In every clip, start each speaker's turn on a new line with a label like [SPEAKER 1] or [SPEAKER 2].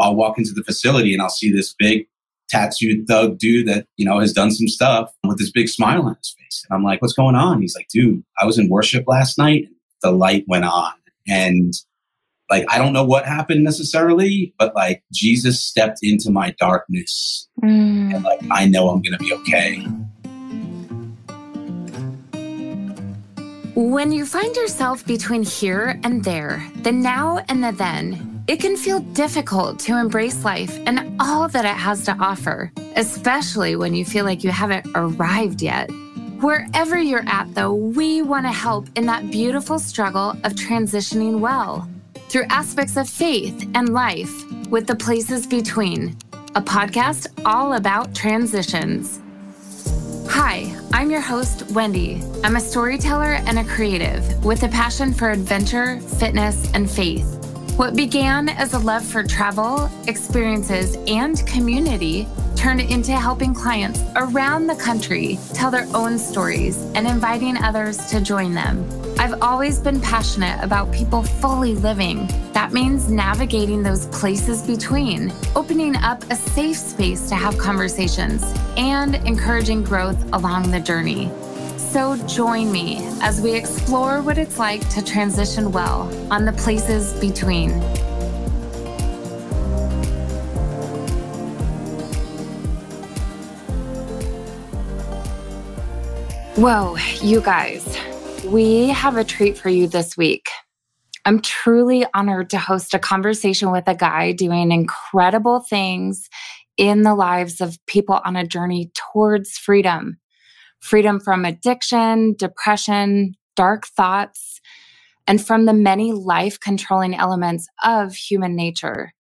[SPEAKER 1] I'll walk into the facility and I'll see this big tattooed thug dude that, you know, has done some stuff with this big smile on his face. And I'm like, what's going on? He's like, dude, I was in worship last night. The light went on. And like, I don't know what happened necessarily, but like Jesus stepped into my darkness. Mm. And like, I know I'm going to be okay.
[SPEAKER 2] When you find yourself between here and there, the now and the then, it can feel difficult to embrace life and all that it has to offer, especially when you feel like you haven't arrived yet. Wherever you're at, though, we want to help in that beautiful struggle of transitioning well through aspects of faith and life with the places between, a podcast all about transitions. Hi, I'm your host, Wendy. I'm a storyteller and a creative with a passion for adventure, fitness, and faith. What began as a love for travel, experiences, and community turned into helping clients around the country tell their own stories and inviting others to join them. I've always been passionate about people fully living. That means navigating those places between, opening up a safe space to have conversations, and encouraging growth along the journey. So join me as we explore what it's like to transition well on the places between. Whoa, you guys. We have a treat for you this week. I'm truly honored to host a conversation with a guy doing incredible things in the lives of people on a journey towards freedom freedom from addiction, depression, dark thoughts, and from the many life controlling elements of human nature.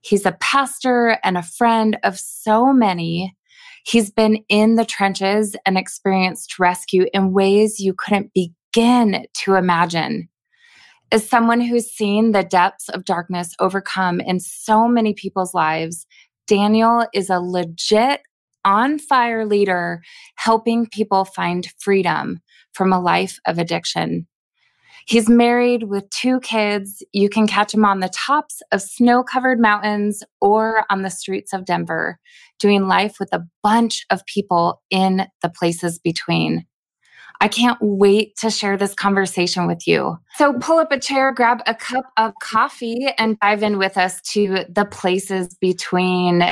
[SPEAKER 2] He's a pastor and a friend of so many He's been in the trenches and experienced rescue in ways you couldn't begin to imagine. As someone who's seen the depths of darkness overcome in so many people's lives, Daniel is a legit on fire leader helping people find freedom from a life of addiction. He's married with two kids. You can catch him on the tops of snow covered mountains or on the streets of Denver, doing life with a bunch of people in the places between. I can't wait to share this conversation with you. So pull up a chair, grab a cup of coffee, and dive in with us to the places between.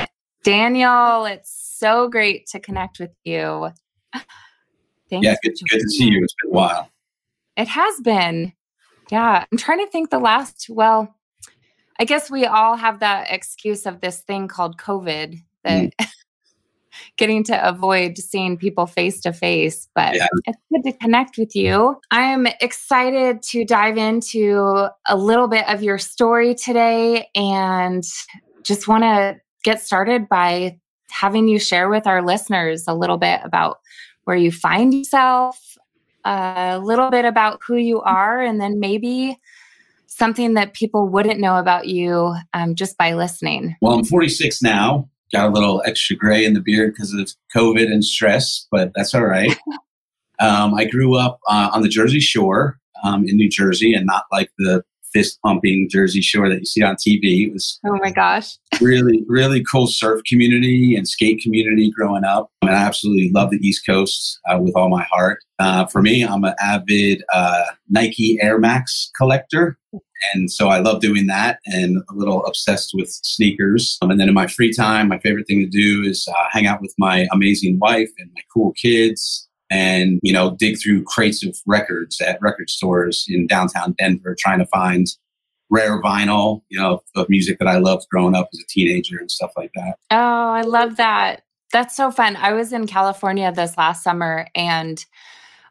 [SPEAKER 2] Daniel, it's so great to connect with you.
[SPEAKER 1] Thanks yeah, good, good to see you. It's been a while.
[SPEAKER 2] It has been. Yeah. I'm trying to think the last, well, I guess we all have that excuse of this thing called COVID that mm. getting to avoid seeing people face to face, but yeah. it's good to connect with you. I'm excited to dive into a little bit of your story today and just want to get started by having you share with our listeners a little bit about where you find yourself, a little bit about who you are and then maybe something that people wouldn't know about you um, just by listening?
[SPEAKER 1] Well, I'm 46 now. Got a little extra gray in the beard because of COVID and stress, but that's all right. um, I grew up uh, on the Jersey Shore um, in New Jersey and not like the fist pumping Jersey Shore that you see on TV. It was
[SPEAKER 2] oh my gosh,
[SPEAKER 1] really really cool surf community and skate community growing up. And I absolutely love the East Coast uh, with all my heart. Uh, for me, I'm an avid uh, Nike Air Max collector. And so I love doing that and a little obsessed with sneakers. Um, and then in my free time, my favorite thing to do is uh, hang out with my amazing wife and my cool kids and you know dig through crates of records at record stores in downtown denver trying to find rare vinyl you know of music that i loved growing up as a teenager and stuff like that.
[SPEAKER 2] Oh i love that. That's so fun. I was in california this last summer and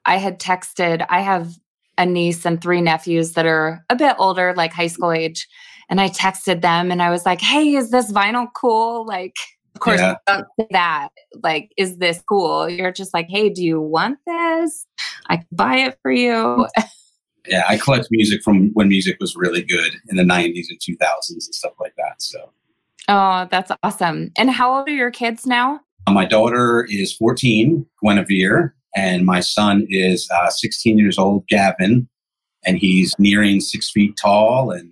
[SPEAKER 2] i had texted i have a niece and three nephews that are a bit older like high school age and i texted them and i was like hey is this vinyl cool? Like of course, yeah. don't say that. Like, is this cool? You're just like, hey, do you want this? I can buy it for you.
[SPEAKER 1] yeah, I collect music from when music was really good in the 90s and 2000s and stuff like that. So,
[SPEAKER 2] oh, that's awesome. And how old are your kids now?
[SPEAKER 1] Uh, my daughter is 14, Guinevere, and my son is uh, 16 years old, Gavin, and he's nearing six feet tall. And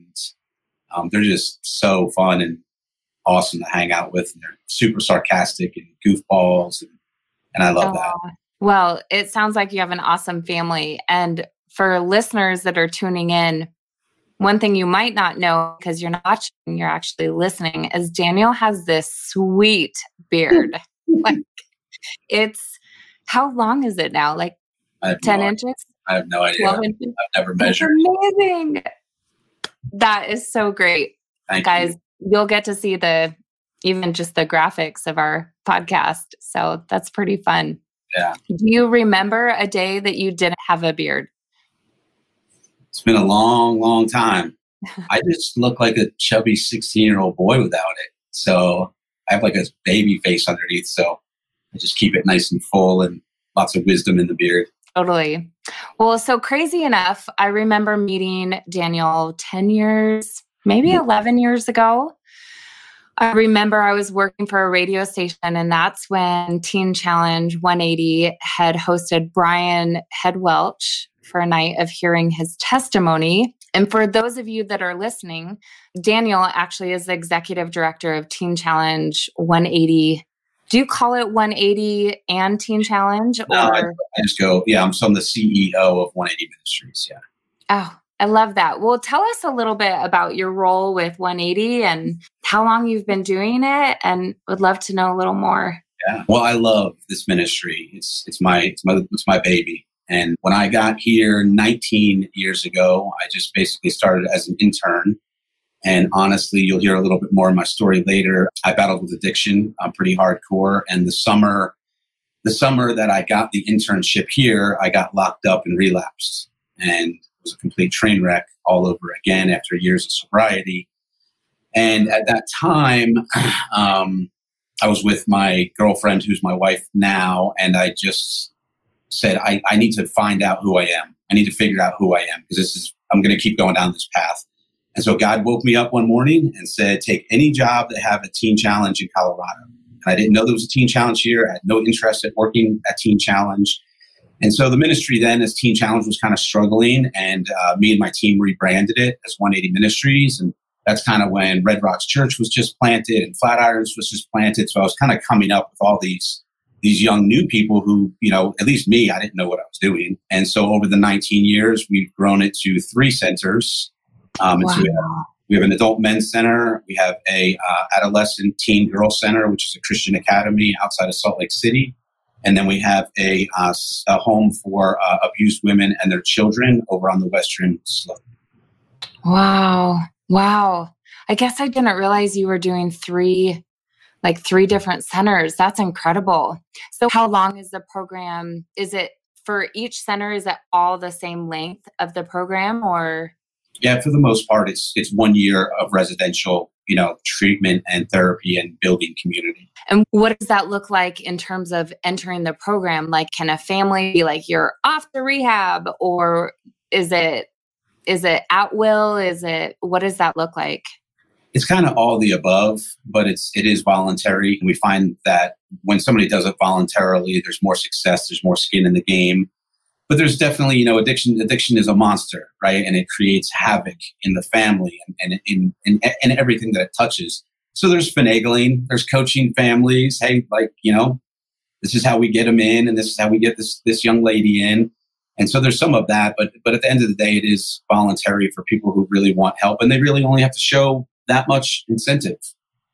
[SPEAKER 1] um, they're just so fun and awesome to hang out with. And they're super sarcastic and goofballs. And, and I love that.
[SPEAKER 2] Well, it sounds like you have an awesome family. And for listeners that are tuning in, one thing you might not know because you're not watching, you're actually listening, is Daniel has this sweet beard. like it's how long is it now? Like 10
[SPEAKER 1] no
[SPEAKER 2] inches?
[SPEAKER 1] I have no idea. I've never measured.
[SPEAKER 2] That's amazing. That is so great.
[SPEAKER 1] Thank
[SPEAKER 2] Guys,
[SPEAKER 1] you.
[SPEAKER 2] You'll get to see the even just the graphics of our podcast. So that's pretty fun.
[SPEAKER 1] Yeah.
[SPEAKER 2] Do you remember a day that you didn't have a beard?
[SPEAKER 1] It's been a long, long time. I just look like a chubby 16 year old boy without it. So I have like a baby face underneath. So I just keep it nice and full and lots of wisdom in the beard.
[SPEAKER 2] Totally. Well, so crazy enough, I remember meeting Daniel 10 years, maybe
[SPEAKER 1] Mm-hmm.
[SPEAKER 2] 11 years ago. I remember I was working for a radio station, and that's when Teen Challenge 180 had hosted Brian Head Welch for a night of hearing his testimony. And for those of you that are listening, Daniel actually is the executive director of Teen Challenge 180 do you call it 180 and Teen Challenge? Or
[SPEAKER 1] No, I, I just go, yeah, I'm, so I'm the CEO of 180 Ministries. Yeah.
[SPEAKER 2] Oh, I love that. Well, tell us a little bit about your role with 180 and how long you've been doing it, and would love to know a little more.
[SPEAKER 1] Yeah. Well, I love this ministry. It's it's my it's my it's my baby. And when I got here 19 years ago, I just basically started as an intern. And honestly, you'll hear a little bit more in my story later. I battled with addiction. I'm pretty hardcore. And the summer, the summer that I got the internship here, I got locked up and relapsed. And was a complete train wreck all over again after years of sobriety. And at that time, um, I was with my girlfriend, who's my wife now, and I just said, I, I need to find out who I am. I need to figure out who I am because this is, I'm going to keep going down this path. And so God woke me up one morning and said, take any job that have a teen challenge in Colorado. And I didn't know there was a teen challenge here. I had no interest in working at Teen Challenge. And so the ministry then, as Teen Challenge was kind of struggling, and uh, me and my team rebranded it as 180 Ministries. And that's kind of when Red Rocks Church was just planted and Flatirons was just planted. So I was kind of coming up with all these these young new people who, you know, at least me, I didn't know what I was doing. And so over the 19 years, we've grown it to three centers. Um,
[SPEAKER 2] wow.
[SPEAKER 1] so we, have, we, have, an adult men's center. We have a uh, adolescent teen girl center, which is a Christian academy outside of Salt Lake City. And then we have a, uh, a home for uh, abused women and their children over on the western slope.
[SPEAKER 2] Wow. Wow. I guess I didn't realize you were doing three like three different centers. That's incredible. So how long is the program? Is it for each center is it all the same length of the program or
[SPEAKER 1] yeah, for the most part it's it's one year of residential, you know, treatment and therapy and building community.
[SPEAKER 2] And what does that look like in terms of entering the program? Like can a family be like you're off the rehab or is it is it at will? Is it what does that look like?
[SPEAKER 1] It's kind of all the above, but it's it is voluntary. And we find that when somebody does it voluntarily, there's more success, there's more skin in the game. But there's definitely, you know, addiction. Addiction is a monster, right? And it creates havoc in the family and, and in, in, in everything that it touches. So there's finagling, there's coaching families. Hey, like you know, this is how we get them in, and this is how we get this this young lady in. And so there's some of that, but but at the end of the day, it is voluntary for people who really want help, and they really only have to show that much incentive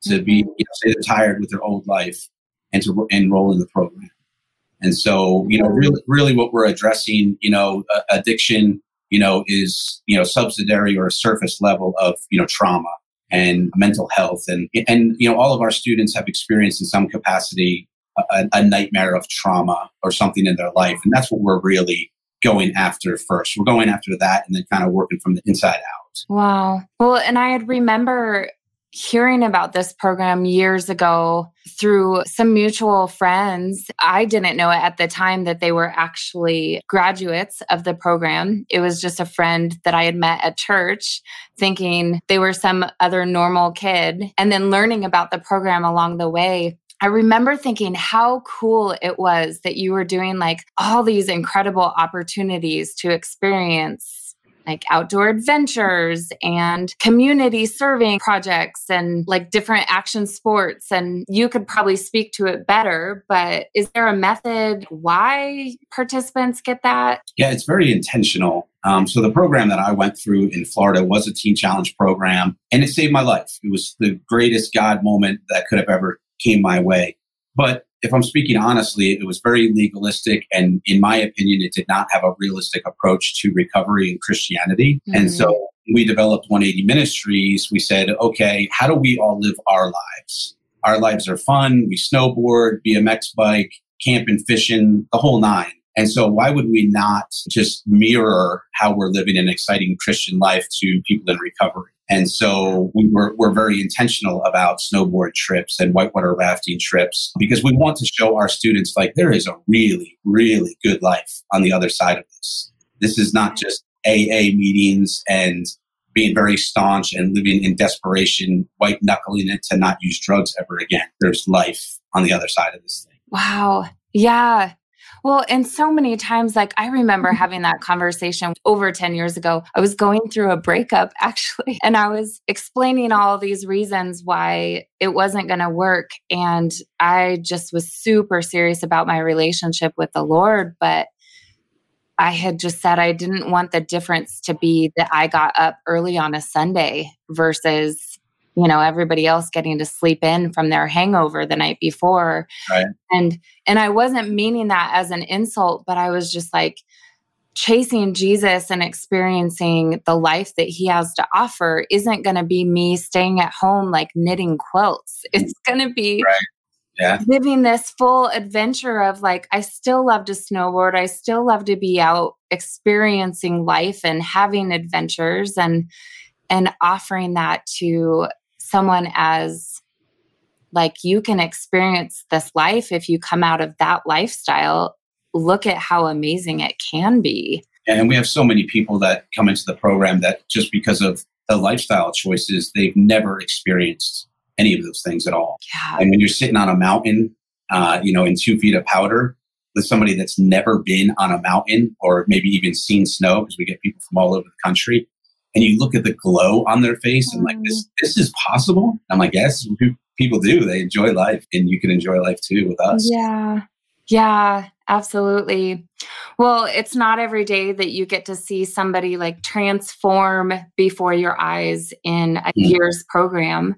[SPEAKER 1] to be, mm-hmm. you know, say they're tired with their old life and to enroll in the program. And so, you know, really, really what we're addressing, you know, uh, addiction, you know, is, you know, subsidiary or a surface level of, you know, trauma and mental health. And, and, you know, all of our students have experienced in some capacity a, a nightmare of trauma or something in their life. And that's what we're really going after first. We're going after that and then kind of working from the inside out.
[SPEAKER 2] Wow. Well, and I had remember hearing about this program years ago through some mutual friends. I didn't know at the time that they were actually graduates of the program. It was just a friend that I had met at church, thinking they were some other normal kid, and then learning about the program along the way. I remember thinking how cool it was that you were doing like all these incredible opportunities to experience like outdoor adventures and community serving projects and like different action sports. And you could probably speak to it better, but is there a method why participants get that?
[SPEAKER 1] Yeah, it's very intentional. Um, so the program that I went through in Florida was a teen challenge program and it saved my life. It was the greatest God moment that could have ever came my way. But if I'm speaking honestly, it was very legalistic. And in my opinion, it did not have a realistic approach to recovery and Christianity. Mm-hmm. And so we developed 180 Ministries. We said, okay, how do we all live our lives? Our lives are fun. We snowboard, BMX bike, camping, fishing, the whole nine. And so why would we not just mirror how we're living an exciting Christian life to people in recovery? And so we were, we're very intentional about snowboard trips and whitewater rafting trips because we want to show our students like there is a really, really good life on the other side of this. This is not just AA meetings and being very staunch and living in desperation, white knuckling it to not use drugs ever again. There's life on the other side of this thing.
[SPEAKER 2] Wow. Yeah. Well, and so many times, like I remember having that conversation over 10 years ago. I was going through a breakup actually, and I was explaining all these reasons why it wasn't going to work. And I just was super serious about my relationship with the Lord. But I had just said I didn't want the difference to be that I got up early on a Sunday versus you know everybody else getting to sleep in from their hangover the night before
[SPEAKER 1] right.
[SPEAKER 2] and and i wasn't meaning that as an insult but i was just like chasing jesus and experiencing the life that he has to offer isn't going to be me staying at home like knitting quilts it's going to be
[SPEAKER 1] right. yeah.
[SPEAKER 2] living this full adventure of like i still love to snowboard i still love to be out experiencing life and having adventures and and offering that to someone as like you can experience this life if you come out of that lifestyle look at how amazing it can be
[SPEAKER 1] and we have so many people that come into the program that just because of the lifestyle choices they've never experienced any of those things at all
[SPEAKER 2] yeah.
[SPEAKER 1] and when you're sitting on a mountain uh, you know in two feet of powder with somebody that's never been on a mountain or maybe even seen snow because we get people from all over the country and you look at the glow on their face and like this mm. this is possible. I'm like yes people do. They enjoy life and you can enjoy life too with us.
[SPEAKER 2] Yeah. Yeah absolutely. Well it's not every day that you get to see somebody like transform before your eyes in a mm. year's program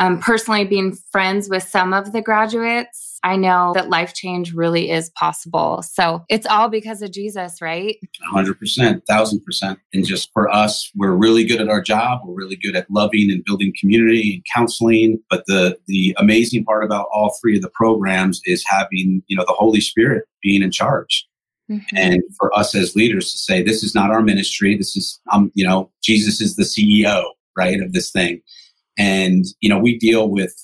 [SPEAKER 2] um, personally being friends with some of the graduates I know that life change really is possible. So it's all because of Jesus, right?
[SPEAKER 1] 100%, 1000%. And just for us, we're really good at our job. We're really good at loving and building community and counseling. But the, the amazing part about all three of the programs is having, you know, the Holy Spirit being in charge. Mm-hmm. And for us as leaders to say, this is not our ministry. This is, um, you know, Jesus is the CEO, right, of this thing. And, you know, we deal with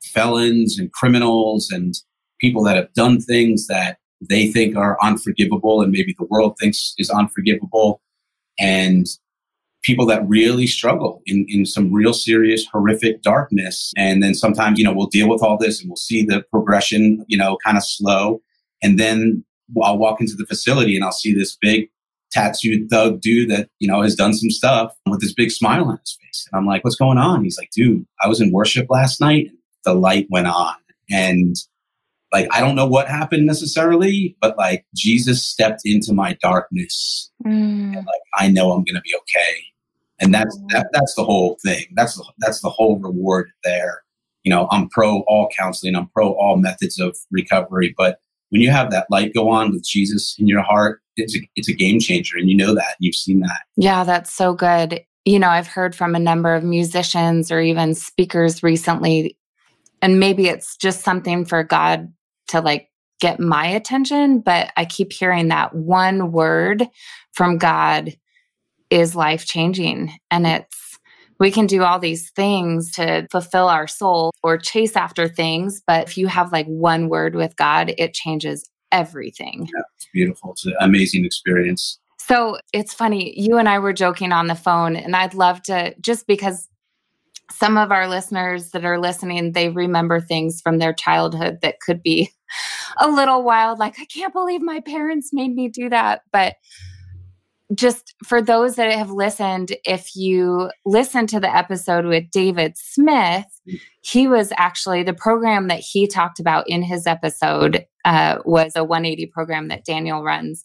[SPEAKER 1] felons and criminals and people that have done things that they think are unforgivable and maybe the world thinks is unforgivable. And people that really struggle in, in some real serious horrific darkness. And then sometimes you know we'll deal with all this and we'll see the progression you know kind of slow. And then i'll walk into the facility and i'll see this big tattooed thug dude that you know has done some stuff with this big smile on his face and i'm like what's going on he's like dude i was in worship last night the light went on. And like, I don't know what happened necessarily, but like Jesus stepped into my darkness. Mm. And, like, I know I'm going to be okay. And that's, mm. that, that's the whole thing. That's the, that's the whole reward there. You know, I'm pro all counseling. I'm pro all methods of recovery. But when you have that light go on with Jesus in your heart, it's a, it's a game changer. And you know that. You've seen that.
[SPEAKER 2] Yeah, that's so good. You know, I've heard from a number of musicians or even speakers recently and maybe it's just something for God to like get my attention, but I keep hearing that one word from God is life changing. And it's, we can do all these things to fulfill our soul or chase after things. But if you have like one word with God, it changes everything.
[SPEAKER 1] Yeah, it's beautiful. It's an amazing experience.
[SPEAKER 2] So it's funny, you and I were joking on the phone, and I'd love to just because some of our listeners that are listening, they remember things from their childhood that could be a little wild, like, I can't believe my parents made me do that. But just for those that have listened, if you listen to the episode with David Smith, he was actually the program that he talked about in his episode uh, was a 180 program that Daniel runs.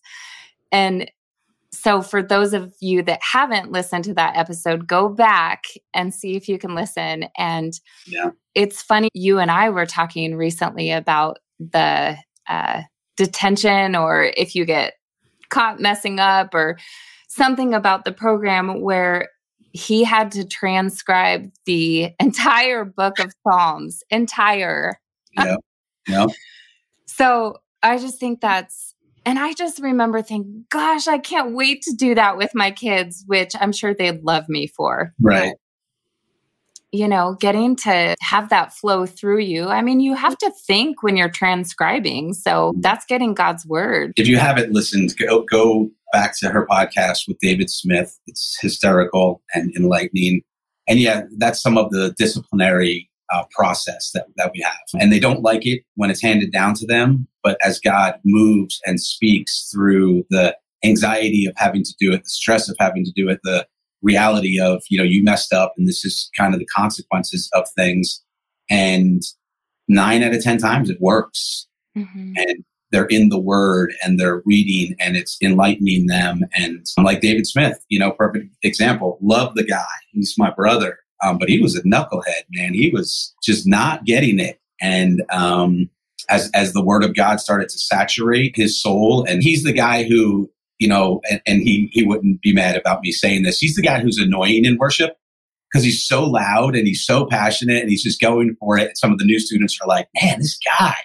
[SPEAKER 2] And so, for those of you that haven't listened to that episode, go back and see if you can listen. And yeah. it's funny, you and I were talking recently about the uh, detention or if you get caught messing up or something about the program where he had to transcribe the entire book of Psalms, entire.
[SPEAKER 1] Yeah. Yeah.
[SPEAKER 2] so I just think that's, and I just remember thinking, gosh, I can't wait to do that with my kids, which I'm sure they'd love me for.
[SPEAKER 1] Right.
[SPEAKER 2] You know, getting to have that flow through you. I mean, you have to think when you're transcribing. So mm-hmm. that's getting God's word.
[SPEAKER 1] If you haven't listened, go, go back to her podcast with David Smith. It's hysterical and enlightening. And yeah, that's some of the disciplinary uh, process that, that we have. And they don't like it when it's handed down to them. But as God moves and speaks through the anxiety of having to do it, the stress of having to do it, the reality of you know you messed up and this is kind of the consequences of things. And nine out of ten times it works. Mm-hmm. and they're in the word and they're reading and it's enlightening them. And like david smith you know perfect example. Love the guy. He's my brother. Um, but he was a knucklehead man. He was just not getting it. And um, as as the word of god started to saturate his soul and he's the guy who you know, and, and he he wouldn't be mad about me saying this. He's the guy who's annoying in worship because he's so loud and he's so passionate and he's just going for it. Some of the new students are like, "Man, this guy,"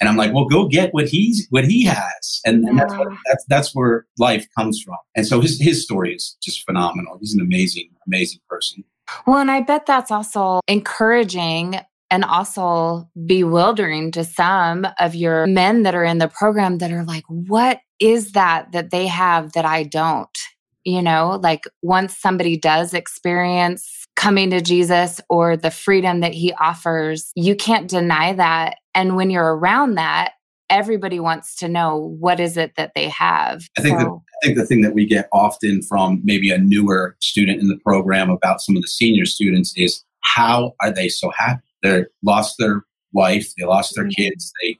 [SPEAKER 1] and I'm like, "Well, go get what he's what he has," and, and that's what, that's that's where life comes from. And so his his story is just phenomenal. He's an amazing amazing person.
[SPEAKER 2] Well, and I bet that's also encouraging and also bewildering to some of your men that are in the program that are like, what is that that they have that I don't? You know, like once somebody does experience coming to Jesus or the freedom that he offers, you can't deny that. And when you're around that, everybody wants to know what is it that they have.
[SPEAKER 1] I think, so, the, I think the thing that we get often from maybe a newer student in the program about some of the senior students is how are they so happy? They lost their wife, they lost their mm-hmm. kids, they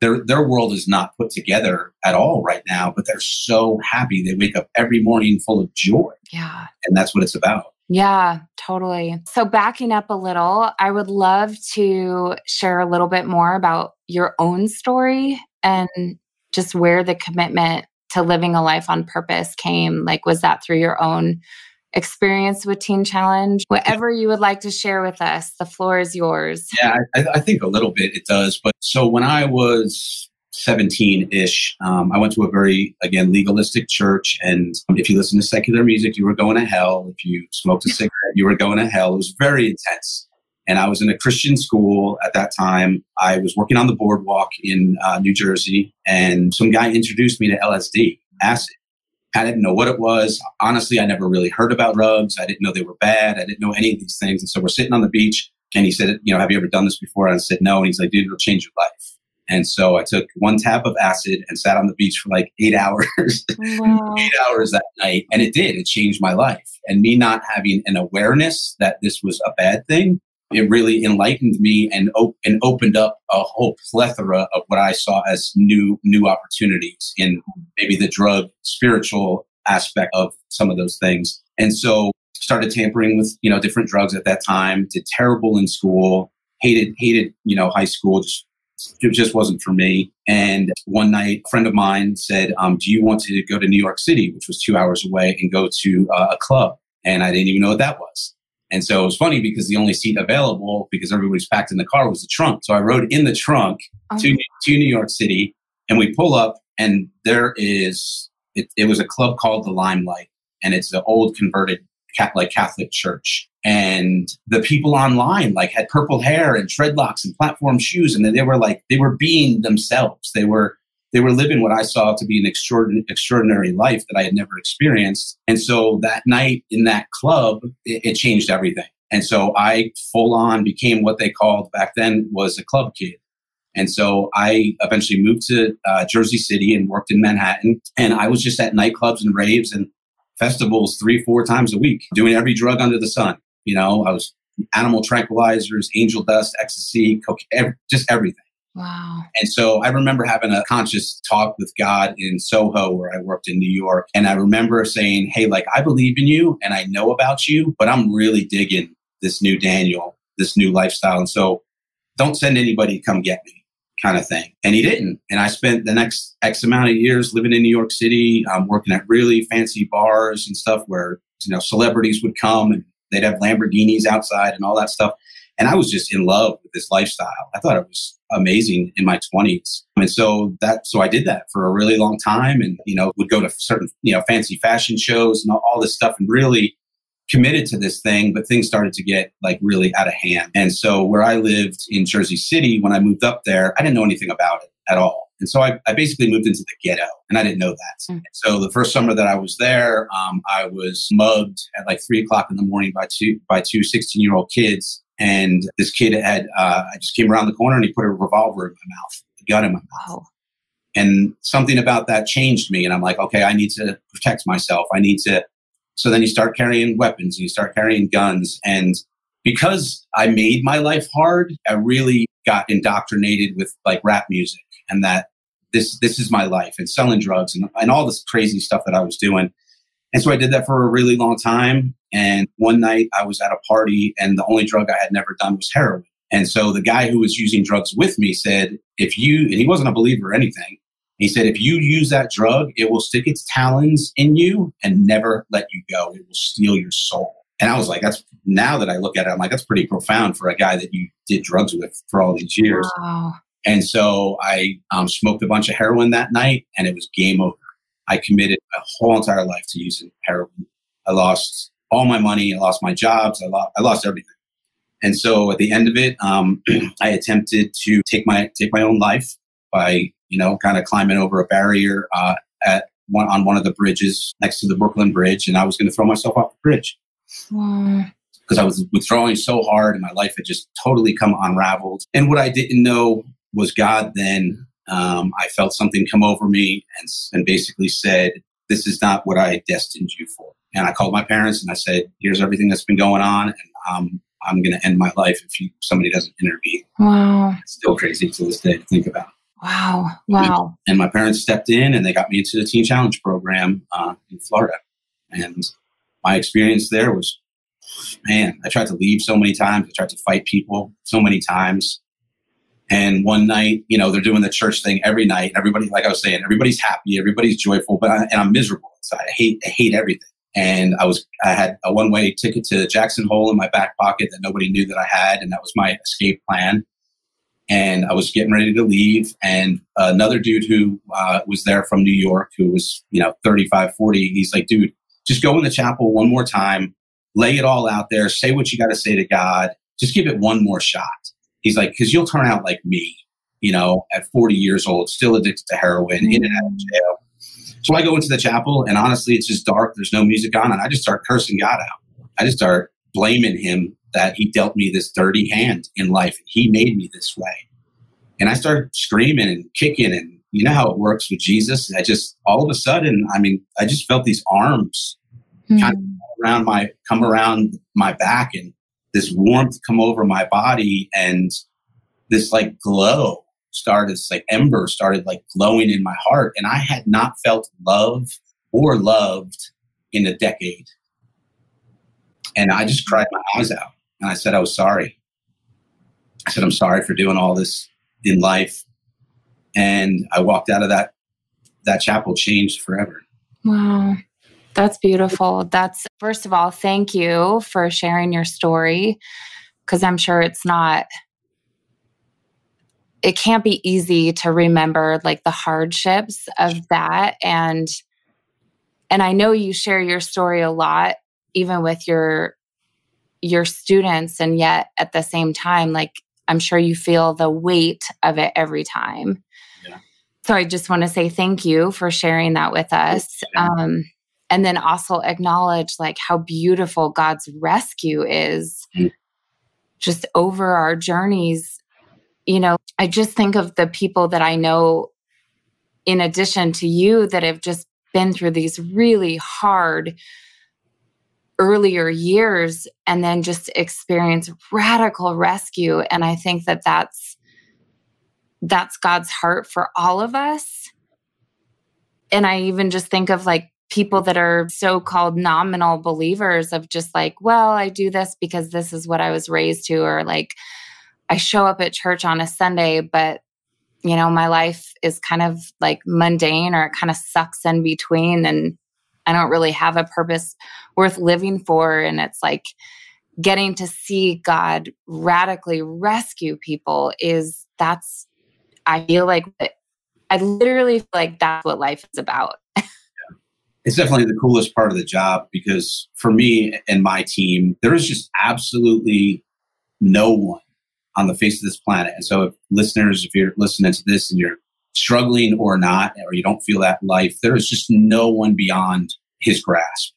[SPEAKER 1] their their world is not put together at all right now, but they're so happy. They wake up every morning full of joy.
[SPEAKER 2] Yeah.
[SPEAKER 1] And that's what it's about.
[SPEAKER 2] Yeah, totally. So, backing up a little, I would love to share a little bit more about your own story and just where the commitment to living a life on purpose came. Like, was that through your own experience with Teen Challenge. Whatever you would like to share with us, the floor is yours.
[SPEAKER 1] Yeah, I, I think a little bit it does. But so when I was 17 ish, um, I went to a very, again, legalistic church. And if you listen to secular music, you were going to hell. If you smoked a cigarette, you were going to hell. It was very intense. And I was in a Christian school at that time. I was working on the boardwalk in uh, New Jersey, and some guy introduced me to LSD, acid. I didn't know what it was. Honestly, I never really heard about drugs. I didn't know they were bad. I didn't know any of these things. And so we're sitting on the beach and he said, you know, have you ever done this before? And I said, no. And he's like, dude, it'll change your life. And so I took one tap of acid and sat on the beach for like eight hours, wow. eight hours that night. And it did. It changed my life. And me not having an awareness that this was a bad thing it really enlightened me and, op- and opened up a whole plethora of what I saw as new new opportunities in maybe the drug spiritual aspect of some of those things. And so started tampering with you know different drugs at that time. Did terrible in school. Hated hated you know high school. Just it just wasn't for me. And one night, a friend of mine said, um, "Do you want to go to New York City, which was two hours away, and go to uh, a club?" And I didn't even know what that was. And so it was funny because the only seat available, because everybody's packed in the car, was the trunk. So I rode in the trunk oh. to, to New York City and we pull up and there is, it, it was a club called the Limelight and it's an old converted Catholic Catholic church. And the people online like had purple hair and dreadlocks and platform shoes. And they were like, they were being themselves. They were they were living what I saw to be an extraordinary, life that I had never experienced. And so that night in that club, it, it changed everything. And so I full on became what they called back then was a club kid. And so I eventually moved to uh, Jersey City and worked in Manhattan. And I was just at nightclubs and raves. And festivals three, four times a week, doing every drug under the sun. You know, I was animal tranquilizers, angel dust, ecstasy, cocaine, just everything.
[SPEAKER 2] Wow.
[SPEAKER 1] And so I remember having a conscious talk with God in Soho where I worked in New York. And I remember saying, Hey, like, I believe in you and I know about you, but I'm really digging this new Daniel, this new lifestyle. And so don't send anybody to come get me kind of thing. And he didn't. And I spent the next X amount of years living in New York City, um, working at really fancy bars and stuff where, you know, celebrities would come and they'd have Lamborghinis outside and all that stuff. And I was just in love with this lifestyle. I thought it was amazing in my 20s. And so that, so I did that for a really long time and, you know, would go to certain, you know, fancy fashion shows and all this stuff and really committed to this thing, but things started to get like really out of hand. And so where I lived in Jersey City, when I moved up there, I didn't know anything about it at all. And so I, I basically moved into the ghetto and I didn't know that. Mm. So the first summer that I was there, um, I was mugged at like three o'clock in the morning by two, by two 16 year old kids and this kid had, uh, I just came around the corner and he put a revolver in my mouth, a gun in my mouth. Wow. And something about that changed me. And I'm like, okay, I need to protect myself. I need to. So then you start carrying weapons and you start carrying guns. And because I made my life hard, I really got indoctrinated with like rap music and that this, this is my life and selling drugs and, and all this crazy stuff that I was doing. And so I did that for a really long time. And one night I was at a party and the only drug I had never done was heroin. And so the guy who was using drugs with me said, if you, and he wasn't a believer or anything, he said, if you use that drug, it will stick its talons in you and never let you go. It will steal your soul. And I was like, that's now that I look at it, I'm like, that's pretty profound for a guy that you did drugs with for all these years. Wow. And so I um, smoked a bunch of heroin that night and it was game over. I committed a whole entire life to using heroin. I lost all my money. I lost my jobs. I lost, I lost everything. And so at the end of it, um, I attempted to take my take my own life by you know kind of climbing over a barrier uh, at one on one of the bridges next to the Brooklyn Bridge, and I was going to throw myself off the bridge because I was withdrawing so hard, and my life had just totally come unraveled. And what I didn't know was God then um, I felt something come over me and, and basically said, This is not what I destined you for. And I called my parents and I said, Here's everything that's been going on. And um, I'm going to end my life if you, somebody doesn't intervene.
[SPEAKER 2] Wow.
[SPEAKER 1] It's still crazy to this day to think about.
[SPEAKER 2] Wow. Wow.
[SPEAKER 1] And my parents stepped in and they got me into the Teen Challenge program uh, in Florida. And my experience there was, man, I tried to leave so many times. I tried to fight people so many times. And one night, you know, they're doing the church thing every night. Everybody, like I was saying, everybody's happy, everybody's joyful, but I, and I'm miserable inside. I hate, I hate everything. And I was, I had a one way ticket to Jackson Hole in my back pocket that nobody knew that I had, and that was my escape plan. And I was getting ready to leave, and another dude who uh, was there from New York, who was, you know, 35, 40, he's like, dude, just go in the chapel one more time, lay it all out there, say what you got to say to God, just give it one more shot. He's like, because you'll turn out like me, you know, at 40 years old, still addicted to heroin, mm-hmm. in and out of jail. So I go into the chapel, and honestly, it's just dark. There's no music on, and I just start cursing God out. I just start blaming him that he dealt me this dirty hand in life. He made me this way. And I start screaming and kicking, and you know how it works with Jesus. I just all of a sudden, I mean, I just felt these arms mm-hmm. kind of around my come around my back and this warmth come over my body and this like glow started, this like ember started like glowing in my heart. And I had not felt love or loved in a decade. And I just cried my eyes out and I said, I was sorry. I said, I'm sorry for doing all this in life. And I walked out of that, that chapel changed forever.
[SPEAKER 2] Wow. That's beautiful. That's, first of all, thank you for sharing your story because I'm sure it's not, it can't be easy to remember like the hardships of that. And, and I know you share your story a lot, even with your, your students. And yet at the same time, like, I'm sure you feel the weight of it every time. Yeah. So I just want to say thank you for sharing that with us. Um, and then also acknowledge like how beautiful God's rescue is mm. just over our journeys. You know, I just think of the people that I know in addition to you that have just been through these really hard earlier years and then just experience radical rescue and i think that that's that's god's heart for all of us and i even just think of like people that are so-called nominal believers of just like well i do this because this is what i was raised to or like i show up at church on a sunday but you know my life is kind of like mundane or it kind of sucks in between and I don't really have a purpose worth living for. And it's like getting to see God radically rescue people is that's, I feel like, I literally feel like that's what life is about.
[SPEAKER 1] It's definitely the coolest part of the job because for me and my team, there is just absolutely no one on the face of this planet. And so, if listeners, if you're listening to this and you're struggling or not, or you don't feel that life, there is just no one beyond his grasp.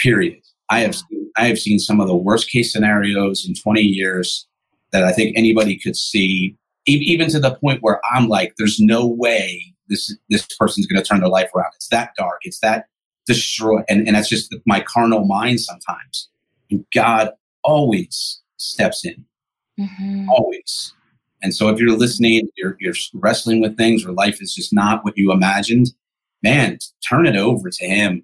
[SPEAKER 1] Period. I have seen, I have seen some of the worst case scenarios in 20 years that I think anybody could see, even to the point where I'm like, there's no way this this person's going to turn their life around. It's that dark. It's that destroy, and and that's just my carnal mind sometimes. And God always steps in, mm-hmm. always. And so if you're listening, you're, you're wrestling with things, or life is just not what you imagined, man, turn it over to Him.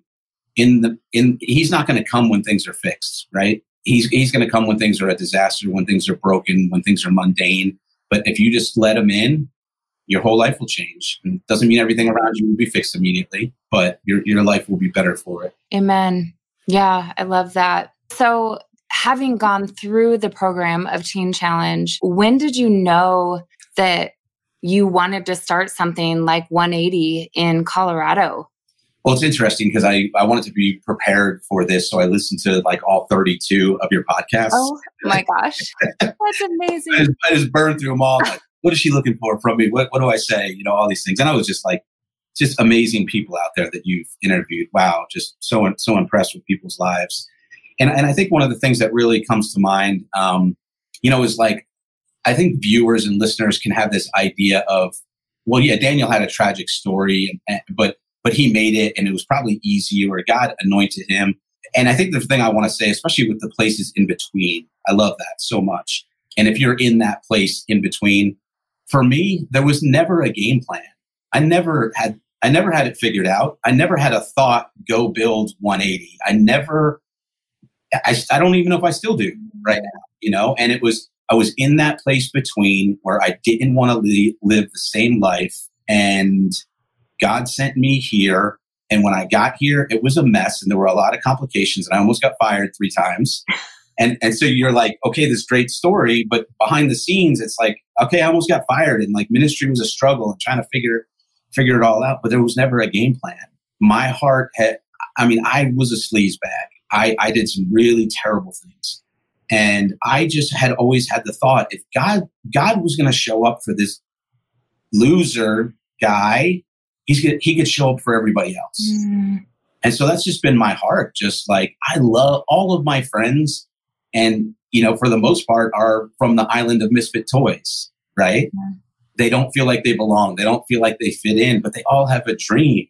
[SPEAKER 1] In the in, He's not going to come when things are fixed, right? He's He's going to come when things are a disaster, when things are broken, when things are mundane. But if you just let Him in, your whole life will change. And it doesn't mean everything around you will be fixed immediately, but your your life will be better for it.
[SPEAKER 2] Amen. Yeah, I love that. So having gone through the program of Teen Challenge, when did you know that you wanted to start something like 180 in Colorado?
[SPEAKER 1] Well, it's interesting because I, I wanted to be prepared for this. So I listened to like all 32 of your podcasts.
[SPEAKER 2] Oh my gosh. That's amazing.
[SPEAKER 1] I, just, I just burned through them all. Like, what is she looking for from me? What, what do I say? You know, all these things. And I was just like, just amazing people out there that you've interviewed. Wow. Just so, so impressed with people's lives. And, and I think one of the things that really comes to mind, um, you know, is like, I think viewers and listeners can have this idea of, well, yeah, Daniel had a tragic story, but but he made it, and it was probably easy, or God anointed him. And I think the thing I want to say, especially with the places in between, I love that so much. And if you're in that place in between, for me, there was never a game plan. I never had I never had it figured out. I never had a thought, go build 180. I never I, I don't even know if I still do right now, you know? And it was, I was in that place between where I didn't want to li- live the same life. And God sent me here. And when I got here, it was a mess and there were a lot of complications and I almost got fired three times. And, and so you're like, okay, this great story, but behind the scenes, it's like, okay, I almost got fired and like ministry was a struggle and trying to figure, figure it all out, but there was never a game plan. My heart had, I mean, I was a sleaze bag. I, I did some really terrible things. And I just had always had the thought if God God was going to show up for this loser guy, he's gonna, he could show up for everybody else. Mm. And so that's just been my heart. Just like I love all of my friends, and you know, for the most part, are from the island of misfit toys, right? Yeah. They don't feel like they belong. They don't feel like they fit in, but they all have a dream.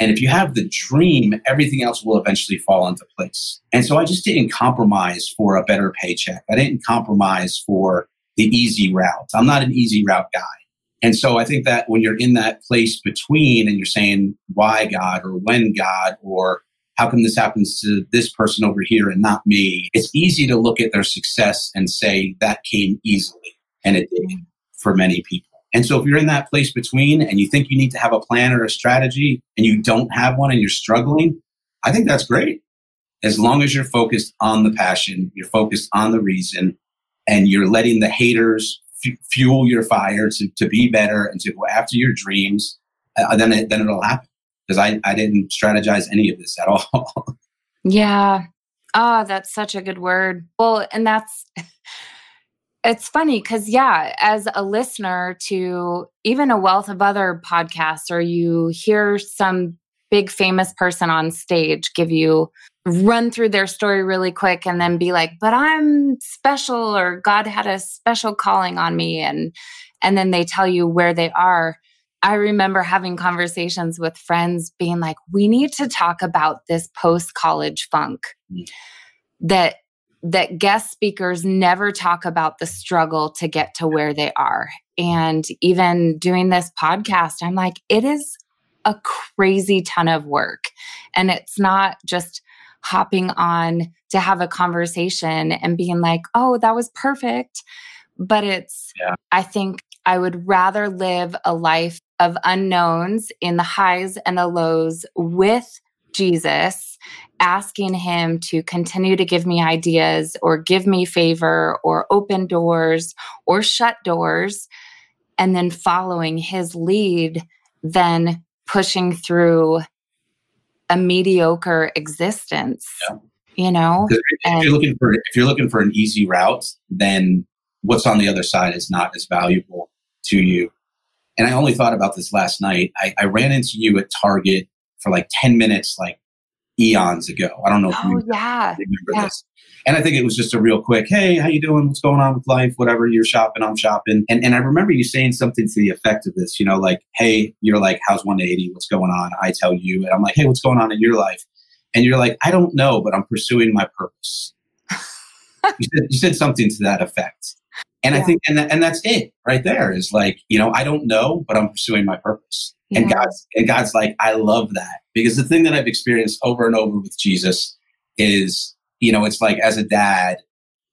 [SPEAKER 1] And if you have the dream, everything else will eventually fall into place. And so I just didn't compromise for a better paycheck. I didn't compromise for the easy route. I'm not an easy route guy. And so I think that when you're in that place between and you're saying, why God or when God or how come this happens to this person over here and not me? It's easy to look at their success and say that came easily. And it did for many people. And so if you're in that place between and you think you need to have a plan or a strategy and you don't have one and you're struggling, I think that's great. As long as you're focused on the passion, you're focused on the reason, and you're letting the haters f- fuel your fire to, to be better and to go after your dreams, uh, then, it, then it'll happen. Because I, I didn't strategize any of this at all.
[SPEAKER 2] yeah. Oh, that's such a good word. Well, and that's it's funny because yeah as a listener to even a wealth of other podcasts or you hear some big famous person on stage give you run through their story really quick and then be like but i'm special or god had a special calling on me and and then they tell you where they are I remember having conversations with friends being like, we need to talk about this post college funk mm. that that guest speakers never talk about the struggle to get to where they are. And even doing this podcast, I'm like, it is a crazy ton of work. And it's not just hopping on to have a conversation and being like, oh, that was perfect. But it's, yeah. I think I would rather live a life of unknowns in the highs and the lows with Jesus, asking Him to continue to give me ideas or give me favor or open doors or shut doors, and then following His lead, then pushing through a mediocre existence. Yeah. You know,
[SPEAKER 1] if and, you're looking for if you're looking for an easy route, then what's on the other side is not as valuable to you. And I only thought about this last night. I, I ran into you at Target for like 10 minutes, like eons ago. I don't know if
[SPEAKER 2] oh,
[SPEAKER 1] you
[SPEAKER 2] yeah.
[SPEAKER 1] remember
[SPEAKER 2] yeah.
[SPEAKER 1] this. And I think it was just a real quick, hey, how you doing? What's going on with life? Whatever, you're shopping, I'm shopping. And and I remember you saying something to the effect of this, you know, like, hey, you're like, how's 180? What's going on? I tell you. And I'm like, hey, what's going on in your life? And you're like, I don't know, but I'm pursuing my purpose. you, said, you said something to that effect. And yeah. I think, and, and that's it right there is like, you know, I don't know, but I'm pursuing my purpose. Yeah. And God's, and God's like, I love that because the thing that I've experienced over and over with Jesus is, you know, it's like as a dad,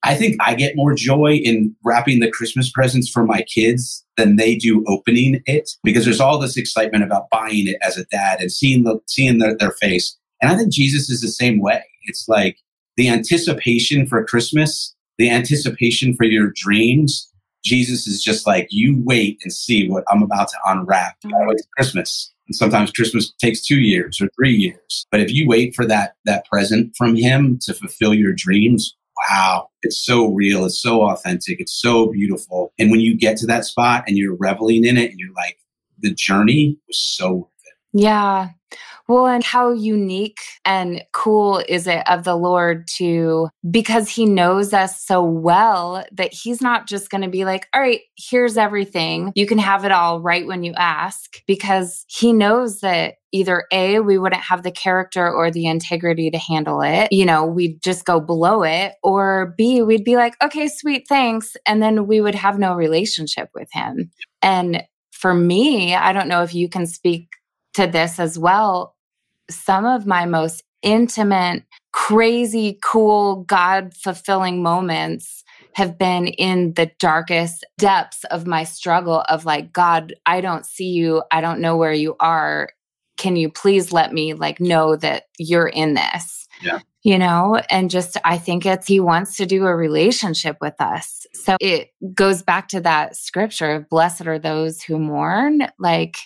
[SPEAKER 1] I think I get more joy in wrapping the Christmas presents for my kids than they do opening it because there's all this excitement about buying it as a dad and seeing the, seeing their, their face. And I think Jesus is the same way. It's like the anticipation for Christmas the anticipation for your dreams, Jesus is just like, you wait and see what I'm about to unwrap. You Christmas. And sometimes Christmas takes two years or three years. But if you wait for that that present from him to fulfill your dreams, wow, it's so real, it's so authentic, it's so beautiful. And when you get to that spot and you're reveling in it and you're like, the journey was so worth it.
[SPEAKER 2] Yeah. Well, and how unique and cool is it of the Lord to, because he knows us so well that he's not just going to be like, all right, here's everything. You can have it all right when you ask, because he knows that either A, we wouldn't have the character or the integrity to handle it. You know, we'd just go below it. Or B, we'd be like, okay, sweet, thanks. And then we would have no relationship with him. And for me, I don't know if you can speak to this as well some of my most intimate, crazy, cool, God fulfilling moments have been in the darkest depths of my struggle of like, God, I don't see you. I don't know where you are. Can you please let me like know that you're in this?
[SPEAKER 1] Yeah.
[SPEAKER 2] You know, and just I think it's he wants to do a relationship with us. So it goes back to that scripture of blessed are those who mourn. Like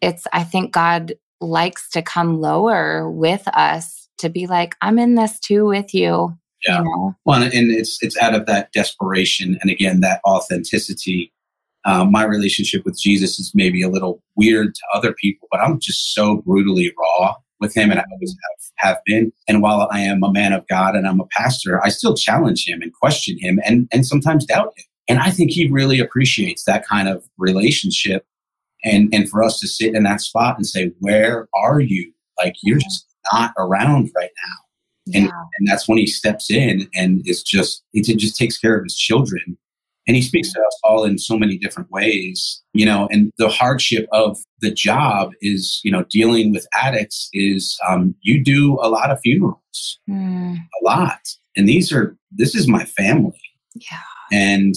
[SPEAKER 2] it's I think God likes to come lower with us to be like, I'm in this too with you.
[SPEAKER 1] Yeah.
[SPEAKER 2] You know?
[SPEAKER 1] Well, and it's it's out of that desperation and again that authenticity. Um, my relationship with Jesus is maybe a little weird to other people, but I'm just so brutally raw with him, and I always have, have been. And while I am a man of God and I'm a pastor, I still challenge him and question him, and and sometimes doubt him. And I think he really appreciates that kind of relationship and and for us to sit in that spot and say where are you? Like you're just not around right now. And yeah. and that's when he steps in and is just it just takes care of his children. And he speaks to us all in so many different ways you know and the hardship of the job is you know dealing with addicts is um, you do a lot of funerals. Mm. a lot. And these are this is my family.
[SPEAKER 2] Yeah.
[SPEAKER 1] And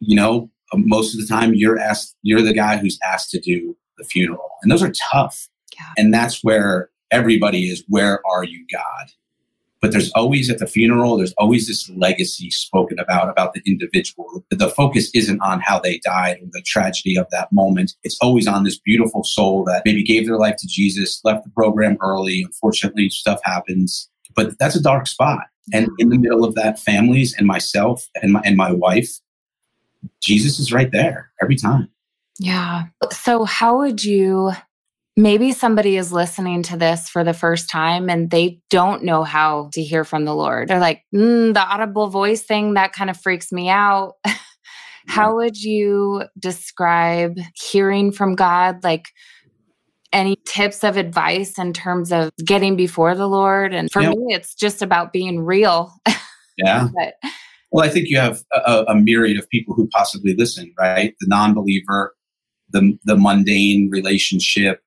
[SPEAKER 1] you know most of the time you're asked you're the guy who's asked to do the funeral. And those are tough. Yeah. and that's where everybody is where are you god? But there's always at the funeral there's always this legacy spoken about about the individual. The focus isn't on how they died or the tragedy of that moment. It's always on this beautiful soul that maybe gave their life to jesus left the program early. Unfortunately stuff happens. But that's a dark spot. And in the middle of that families and myself and my and my wife Jesus is right there every time.
[SPEAKER 2] Yeah. So, how would you? Maybe somebody is listening to this for the first time and they don't know how to hear from the Lord. They're like, mm, the audible voice thing, that kind of freaks me out. How would you describe hearing from God? Like, any tips of advice in terms of getting before the Lord? And for yeah. me, it's just about being real.
[SPEAKER 1] Yeah. but, well, I think you have a, a, myriad of people who possibly listen, right? The non believer, the, the mundane relationship,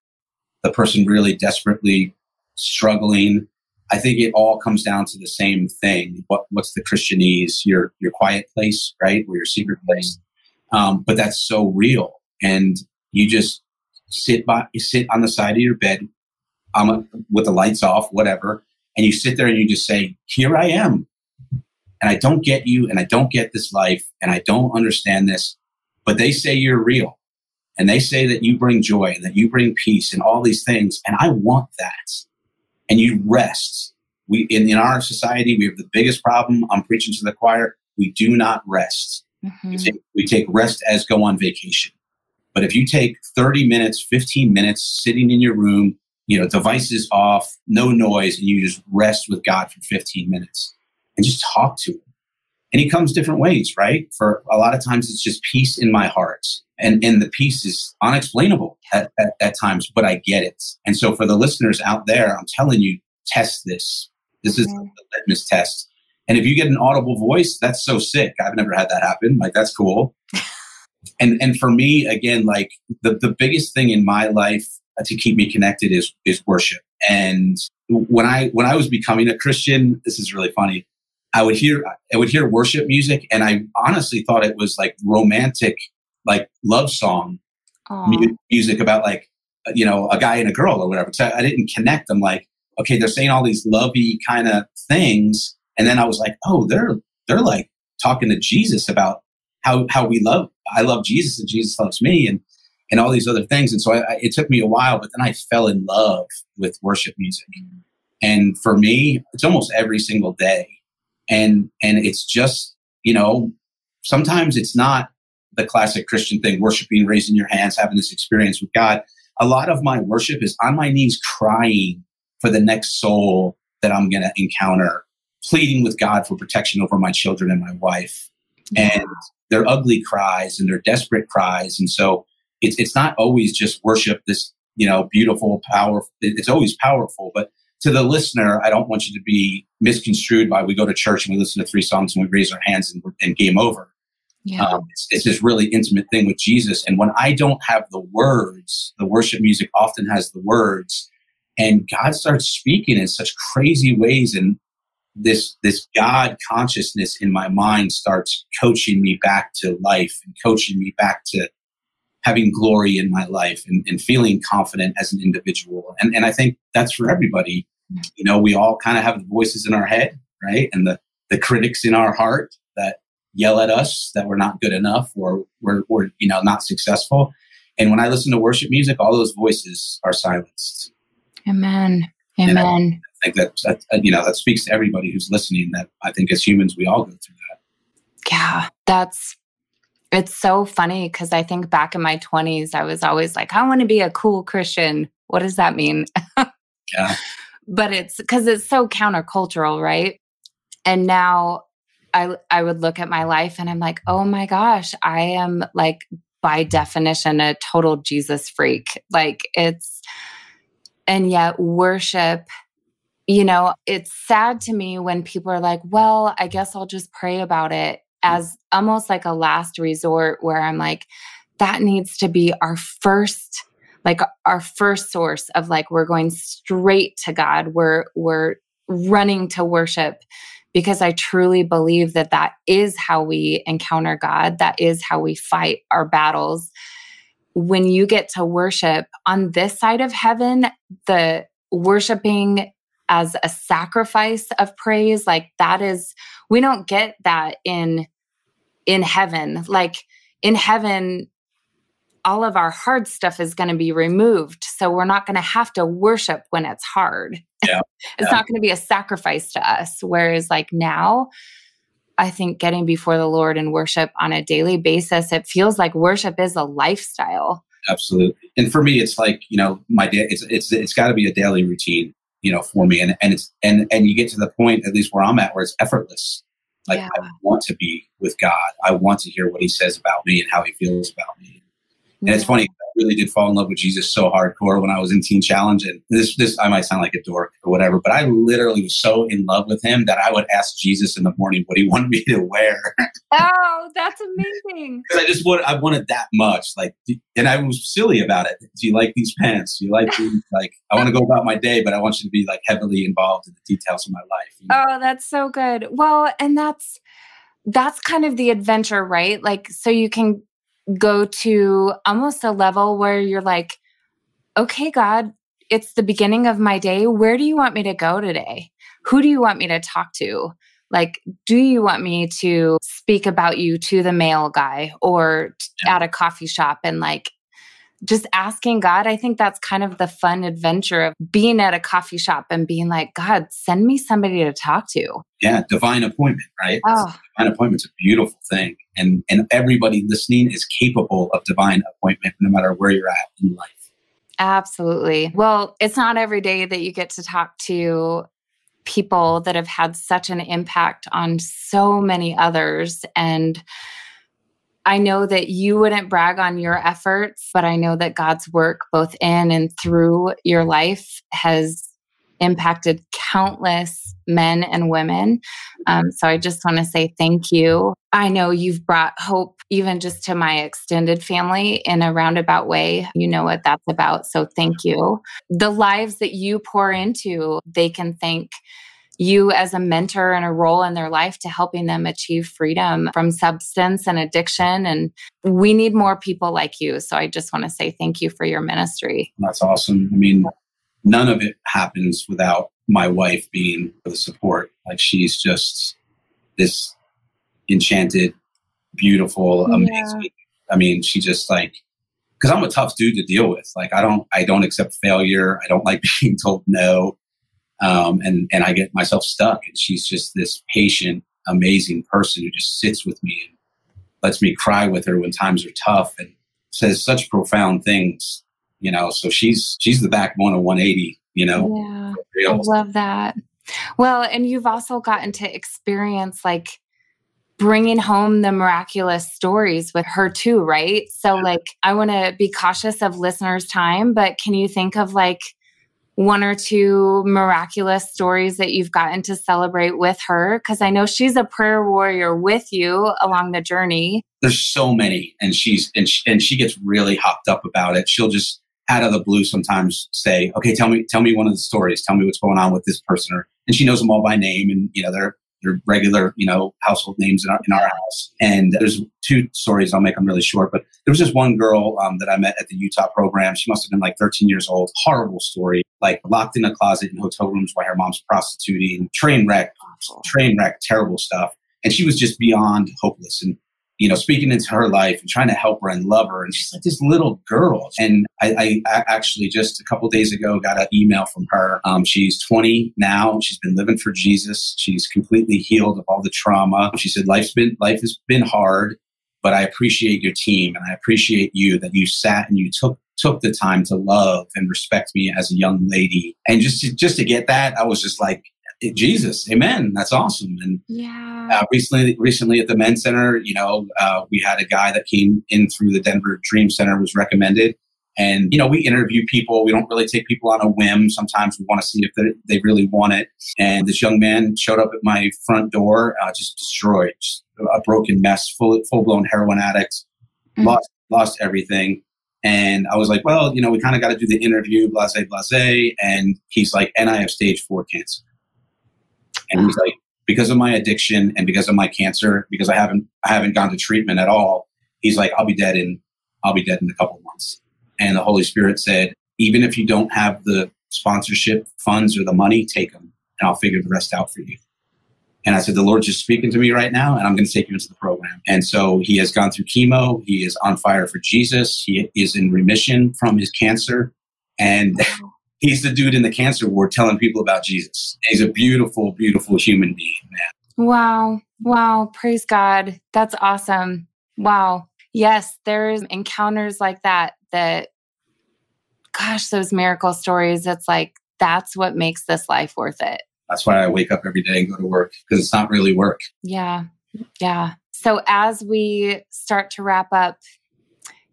[SPEAKER 1] the person really desperately struggling. I think it all comes down to the same thing. What, what's the Christianese? Your, your quiet place, right? Or your secret place. Um, but that's so real. And you just sit by, you sit on the side of your bed um, with the lights off, whatever. And you sit there and you just say, here I am. And I don't get you and I don't get this life and I don't understand this. But they say you're real and they say that you bring joy and that you bring peace and all these things. And I want that. And you rest. We, in, in our society, we have the biggest problem. I'm preaching to the choir. We do not rest. Mm-hmm. We, take, we take rest as go on vacation. But if you take 30 minutes, 15 minutes sitting in your room, you know, devices off, no noise, and you just rest with God for 15 minutes and just talk to him. And he comes different ways, right? For a lot of times it's just peace in my heart. And, and the peace is unexplainable at, at, at times, but I get it. And so for the listeners out there, I'm telling you, test this. This is mm-hmm. the litmus test. And if you get an audible voice, that's so sick. I've never had that happen. Like that's cool. and and for me again like the, the biggest thing in my life to keep me connected is is worship and when i when i was becoming a christian this is really funny i would hear i would hear worship music and i honestly thought it was like romantic like love song mu- music about like you know a guy and a girl or whatever so i didn't connect them like okay they're saying all these lovey kind of things and then i was like oh they're they're like talking to jesus about how how we love I love Jesus and Jesus loves me and and all these other things. And so I, I, it took me a while, but then I fell in love with worship music. Mm. And for me, it's almost every single day. And and it's just you know sometimes it's not the classic Christian thing, worshiping, raising your hands, having this experience with God. A lot of my worship is on my knees crying for the next soul that I'm going to encounter, pleading with God for protection over my children and my wife. And they're ugly cries and they're desperate cries. And so it's, it's not always just worship this, you know, beautiful, powerful. It's always powerful, but to the listener, I don't want you to be misconstrued by we go to church and we listen to three songs and we raise our hands and, and game over. Yeah. Um, it's, it's, this really intimate thing with Jesus. And when I don't have the words, the worship music often has the words, and God starts speaking in such crazy ways. And this this God consciousness in my mind starts coaching me back to life and coaching me back to having glory in my life and, and feeling confident as an individual. And and I think that's for everybody. You know, we all kind of have the voices in our head, right? And the the critics in our heart that yell at us that we're not good enough or we're, we're you know not successful. And when I listen to worship music, all those voices are silenced.
[SPEAKER 2] Amen. Amen I
[SPEAKER 1] think that, that uh, you know that speaks to everybody who's listening. That I think as humans we all go through that.
[SPEAKER 2] Yeah, that's it's so funny because I think back in my 20s, I was always like, I want to be a cool Christian. What does that mean?
[SPEAKER 1] yeah.
[SPEAKER 2] But it's because it's so countercultural, right? And now I I would look at my life and I'm like, oh my gosh, I am like by definition a total Jesus freak. Like it's and yet worship you know, it's sad to me when people are like, well, I guess I'll just pray about it as almost like a last resort where I'm like, that needs to be our first like our first source of like we're going straight to God. We're we're running to worship because I truly believe that that is how we encounter God. That is how we fight our battles. When you get to worship on this side of heaven, the worshiping as a sacrifice of praise like that is we don't get that in in heaven like in heaven all of our hard stuff is going to be removed so we're not going to have to worship when it's hard
[SPEAKER 1] yeah,
[SPEAKER 2] it's
[SPEAKER 1] yeah.
[SPEAKER 2] not going to be a sacrifice to us whereas like now i think getting before the lord and worship on a daily basis it feels like worship is a lifestyle
[SPEAKER 1] absolutely and for me it's like you know my day it's it's it's got to be a daily routine you know, for me. And, and it's, and, and you get to the point, at least where I'm at, where it's effortless. Like yeah. I want to be with God. I want to hear what He says about me and how He feels about me. And yeah. it's funny, I really did fall in love with Jesus so hardcore when I was in Teen Challenge. And this, this, I might sound like a dork or whatever, but I literally was so in love with him that I would ask Jesus in the morning what he wanted me to wear.
[SPEAKER 2] Oh, that's amazing.
[SPEAKER 1] Because I just wanted, I wanted that much. Like, and I was silly about it. Do you like these pants? Do you like these? Like, I want to go about my day, but I want you to be like heavily involved in the details of my life.
[SPEAKER 2] You know? Oh, that's so good. Well, and that's, that's kind of the adventure, right? Like, so you can go to almost a level where you're like, okay, God, it's the beginning of my day. Where do you want me to go today? Who do you want me to talk to? Like, do you want me to speak about you to the mail guy or at a coffee shop and like just asking God, I think that's kind of the fun adventure of being at a coffee shop and being like, God, send me somebody to talk to.
[SPEAKER 1] Yeah, divine appointment, right? Oh. Divine appointment's a beautiful thing. And and everybody listening is capable of divine appointment no matter where you're at in life.
[SPEAKER 2] Absolutely. Well, it's not every day that you get to talk to people that have had such an impact on so many others and I know that you wouldn't brag on your efforts, but I know that God's work, both in and through your life, has impacted countless men and women. Um, so I just want to say thank you. I know you've brought hope even just to my extended family in a roundabout way. You know what that's about. So thank you. The lives that you pour into, they can thank you as a mentor and a role in their life to helping them achieve freedom from substance and addiction. And we need more people like you. So I just want to say thank you for your ministry.
[SPEAKER 1] That's awesome. I mean, none of it happens without my wife being the support. Like she's just this enchanted, beautiful, amazing. Yeah. I mean, she just like because I'm a tough dude to deal with. Like I don't I don't accept failure. I don't like being told no um, and and I get myself stuck. And she's just this patient, amazing person who just sits with me and lets me cry with her when times are tough and says such profound things. You know, so she's she's the backbone of 180. You know,
[SPEAKER 2] yeah, I love that. Well, and you've also gotten to experience like bringing home the miraculous stories with her too, right? So, like, I want to be cautious of listeners' time, but can you think of like one or two miraculous stories that you've gotten to celebrate with her? Because I know she's a prayer warrior with you along the journey.
[SPEAKER 1] There's so many, and she's and she, and she gets really hopped up about it. She'll just out of the blue sometimes say, "Okay, tell me tell me one of the stories. Tell me what's going on with this person." Or, and she knows them all by name, and you know they're they're regular, you know, household names in our, in our house. And there's two stories. I'll make them really short. But there was this one girl um, that I met at the Utah program. She must have been like 13 years old. Horrible story. Like locked in a closet in hotel rooms while her mom's prostituting. Train wreck. Train wreck. Terrible stuff. And she was just beyond hopeless. And you know, speaking into her life and trying to help her and love her. And she's like this little girl. And I, I actually just a couple days ago got an email from her. Um, she's 20 now. She's been living for Jesus. She's completely healed of all the trauma. She said, life's been, life has been hard, but I appreciate your team and I appreciate you that you sat and you took took the time to love and respect me as a young lady. And just to, just to get that, I was just like, Jesus, Amen. That's awesome. And yeah, uh, recently, recently at the Men's Center, you know, uh, we had a guy that came in through the Denver Dream Center was recommended, and you know, we interview people. We don't really take people on a whim. Sometimes we want to see if they really want it. And this young man showed up at my front door, uh, just destroyed, just a broken mess, full full blown heroin addict, mm-hmm. lost lost everything. And I was like, well, you know, we kind of got to do the interview, blase, blase. And he's like, and I have stage four cancer. And he's like, because of my addiction and because of my cancer, because I haven't I haven't gone to treatment at all, he's like, I'll be dead in I'll be dead in a couple months. And the Holy Spirit said, even if you don't have the sponsorship funds or the money, take them, and I'll figure the rest out for you. And I said, the Lord's just speaking to me right now, and I'm going to take you into the program. And so he has gone through chemo. He is on fire for Jesus. He is in remission from his cancer. And he's the dude in the cancer ward telling people about Jesus. He's a beautiful, beautiful human being, man.
[SPEAKER 2] Wow. Wow. Praise God. That's awesome. Wow. Yes, there's encounters like that that, gosh, those miracle stories, it's like, that's what makes this life worth it.
[SPEAKER 1] That's why I wake up every day and go to work because it's not really work.
[SPEAKER 2] Yeah. Yeah. So as we start to wrap up,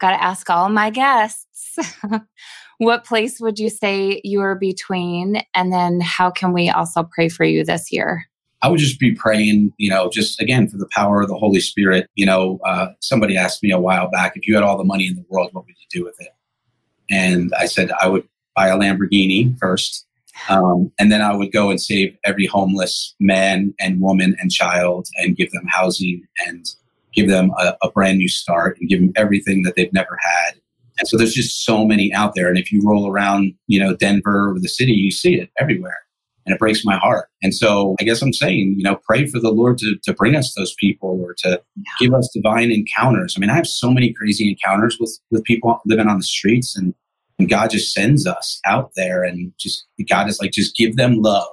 [SPEAKER 2] got to ask all my guests what place would you say you're between? And then how can we also pray for you this year?
[SPEAKER 1] I would just be praying, you know, just again for the power of the Holy Spirit. You know, uh, somebody asked me a while back, if you had all the money in the world, what would you do with it? And I said, I would buy a Lamborghini first. Um, and then I would go and save every homeless man and woman and child and give them housing and give them a, a brand new start and give them everything that they've never had. And so there's just so many out there. And if you roll around, you know, Denver or the city, you see it everywhere. And it breaks my heart. And so I guess I'm saying, you know, pray for the Lord to, to bring us those people or to give us divine encounters. I mean, I have so many crazy encounters with, with people living on the streets and, and God just sends us out there and just, God is like, just give them love.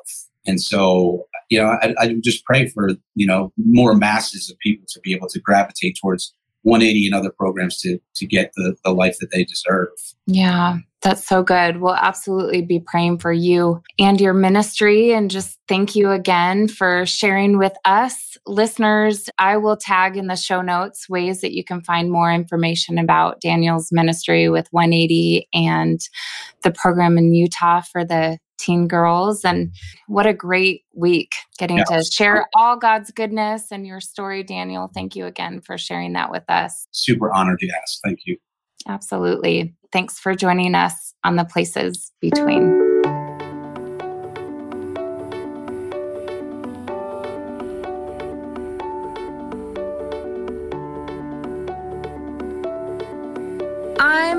[SPEAKER 1] And so, you know, I, I just pray for, you know, more masses of people to be able to gravitate towards 180 and other programs to to get the, the life that they deserve.
[SPEAKER 2] Yeah, that's so good. We'll absolutely be praying for you and your ministry. And just thank you again for sharing with us. Listeners, I will tag in the show notes ways that you can find more information about Daniel's ministry with 180 and the program in Utah for the teen girls. And what a great week getting yeah. to share all God's goodness and your story, Daniel. Thank you again for sharing that with us.
[SPEAKER 1] Super honored to ask. Thank you.
[SPEAKER 2] Absolutely. Thanks for joining us on the places between.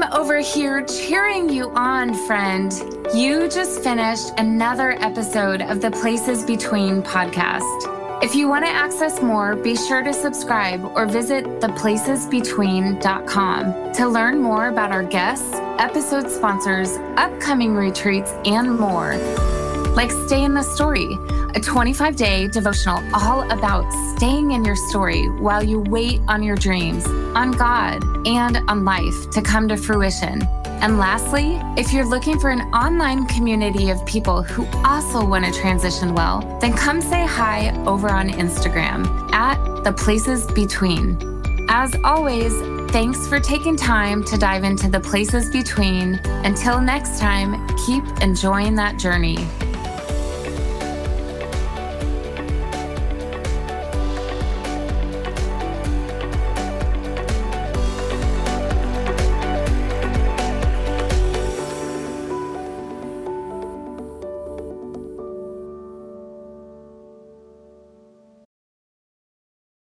[SPEAKER 2] I'm over here cheering you on, friend. You just finished another episode of the Places Between podcast. If you want to access more, be sure to subscribe or visit theplacesbetween.com to learn more about our guests, episode sponsors, upcoming retreats, and more. Like Stay in the Story, a 25 day devotional all about staying in your story while you wait on your dreams, on God, and on life to come to fruition. And lastly, if you're looking for an online community of people who also want to transition well, then come say hi over on Instagram at the places between. As always, thanks for taking time to dive into the places between. Until next time, keep enjoying that journey.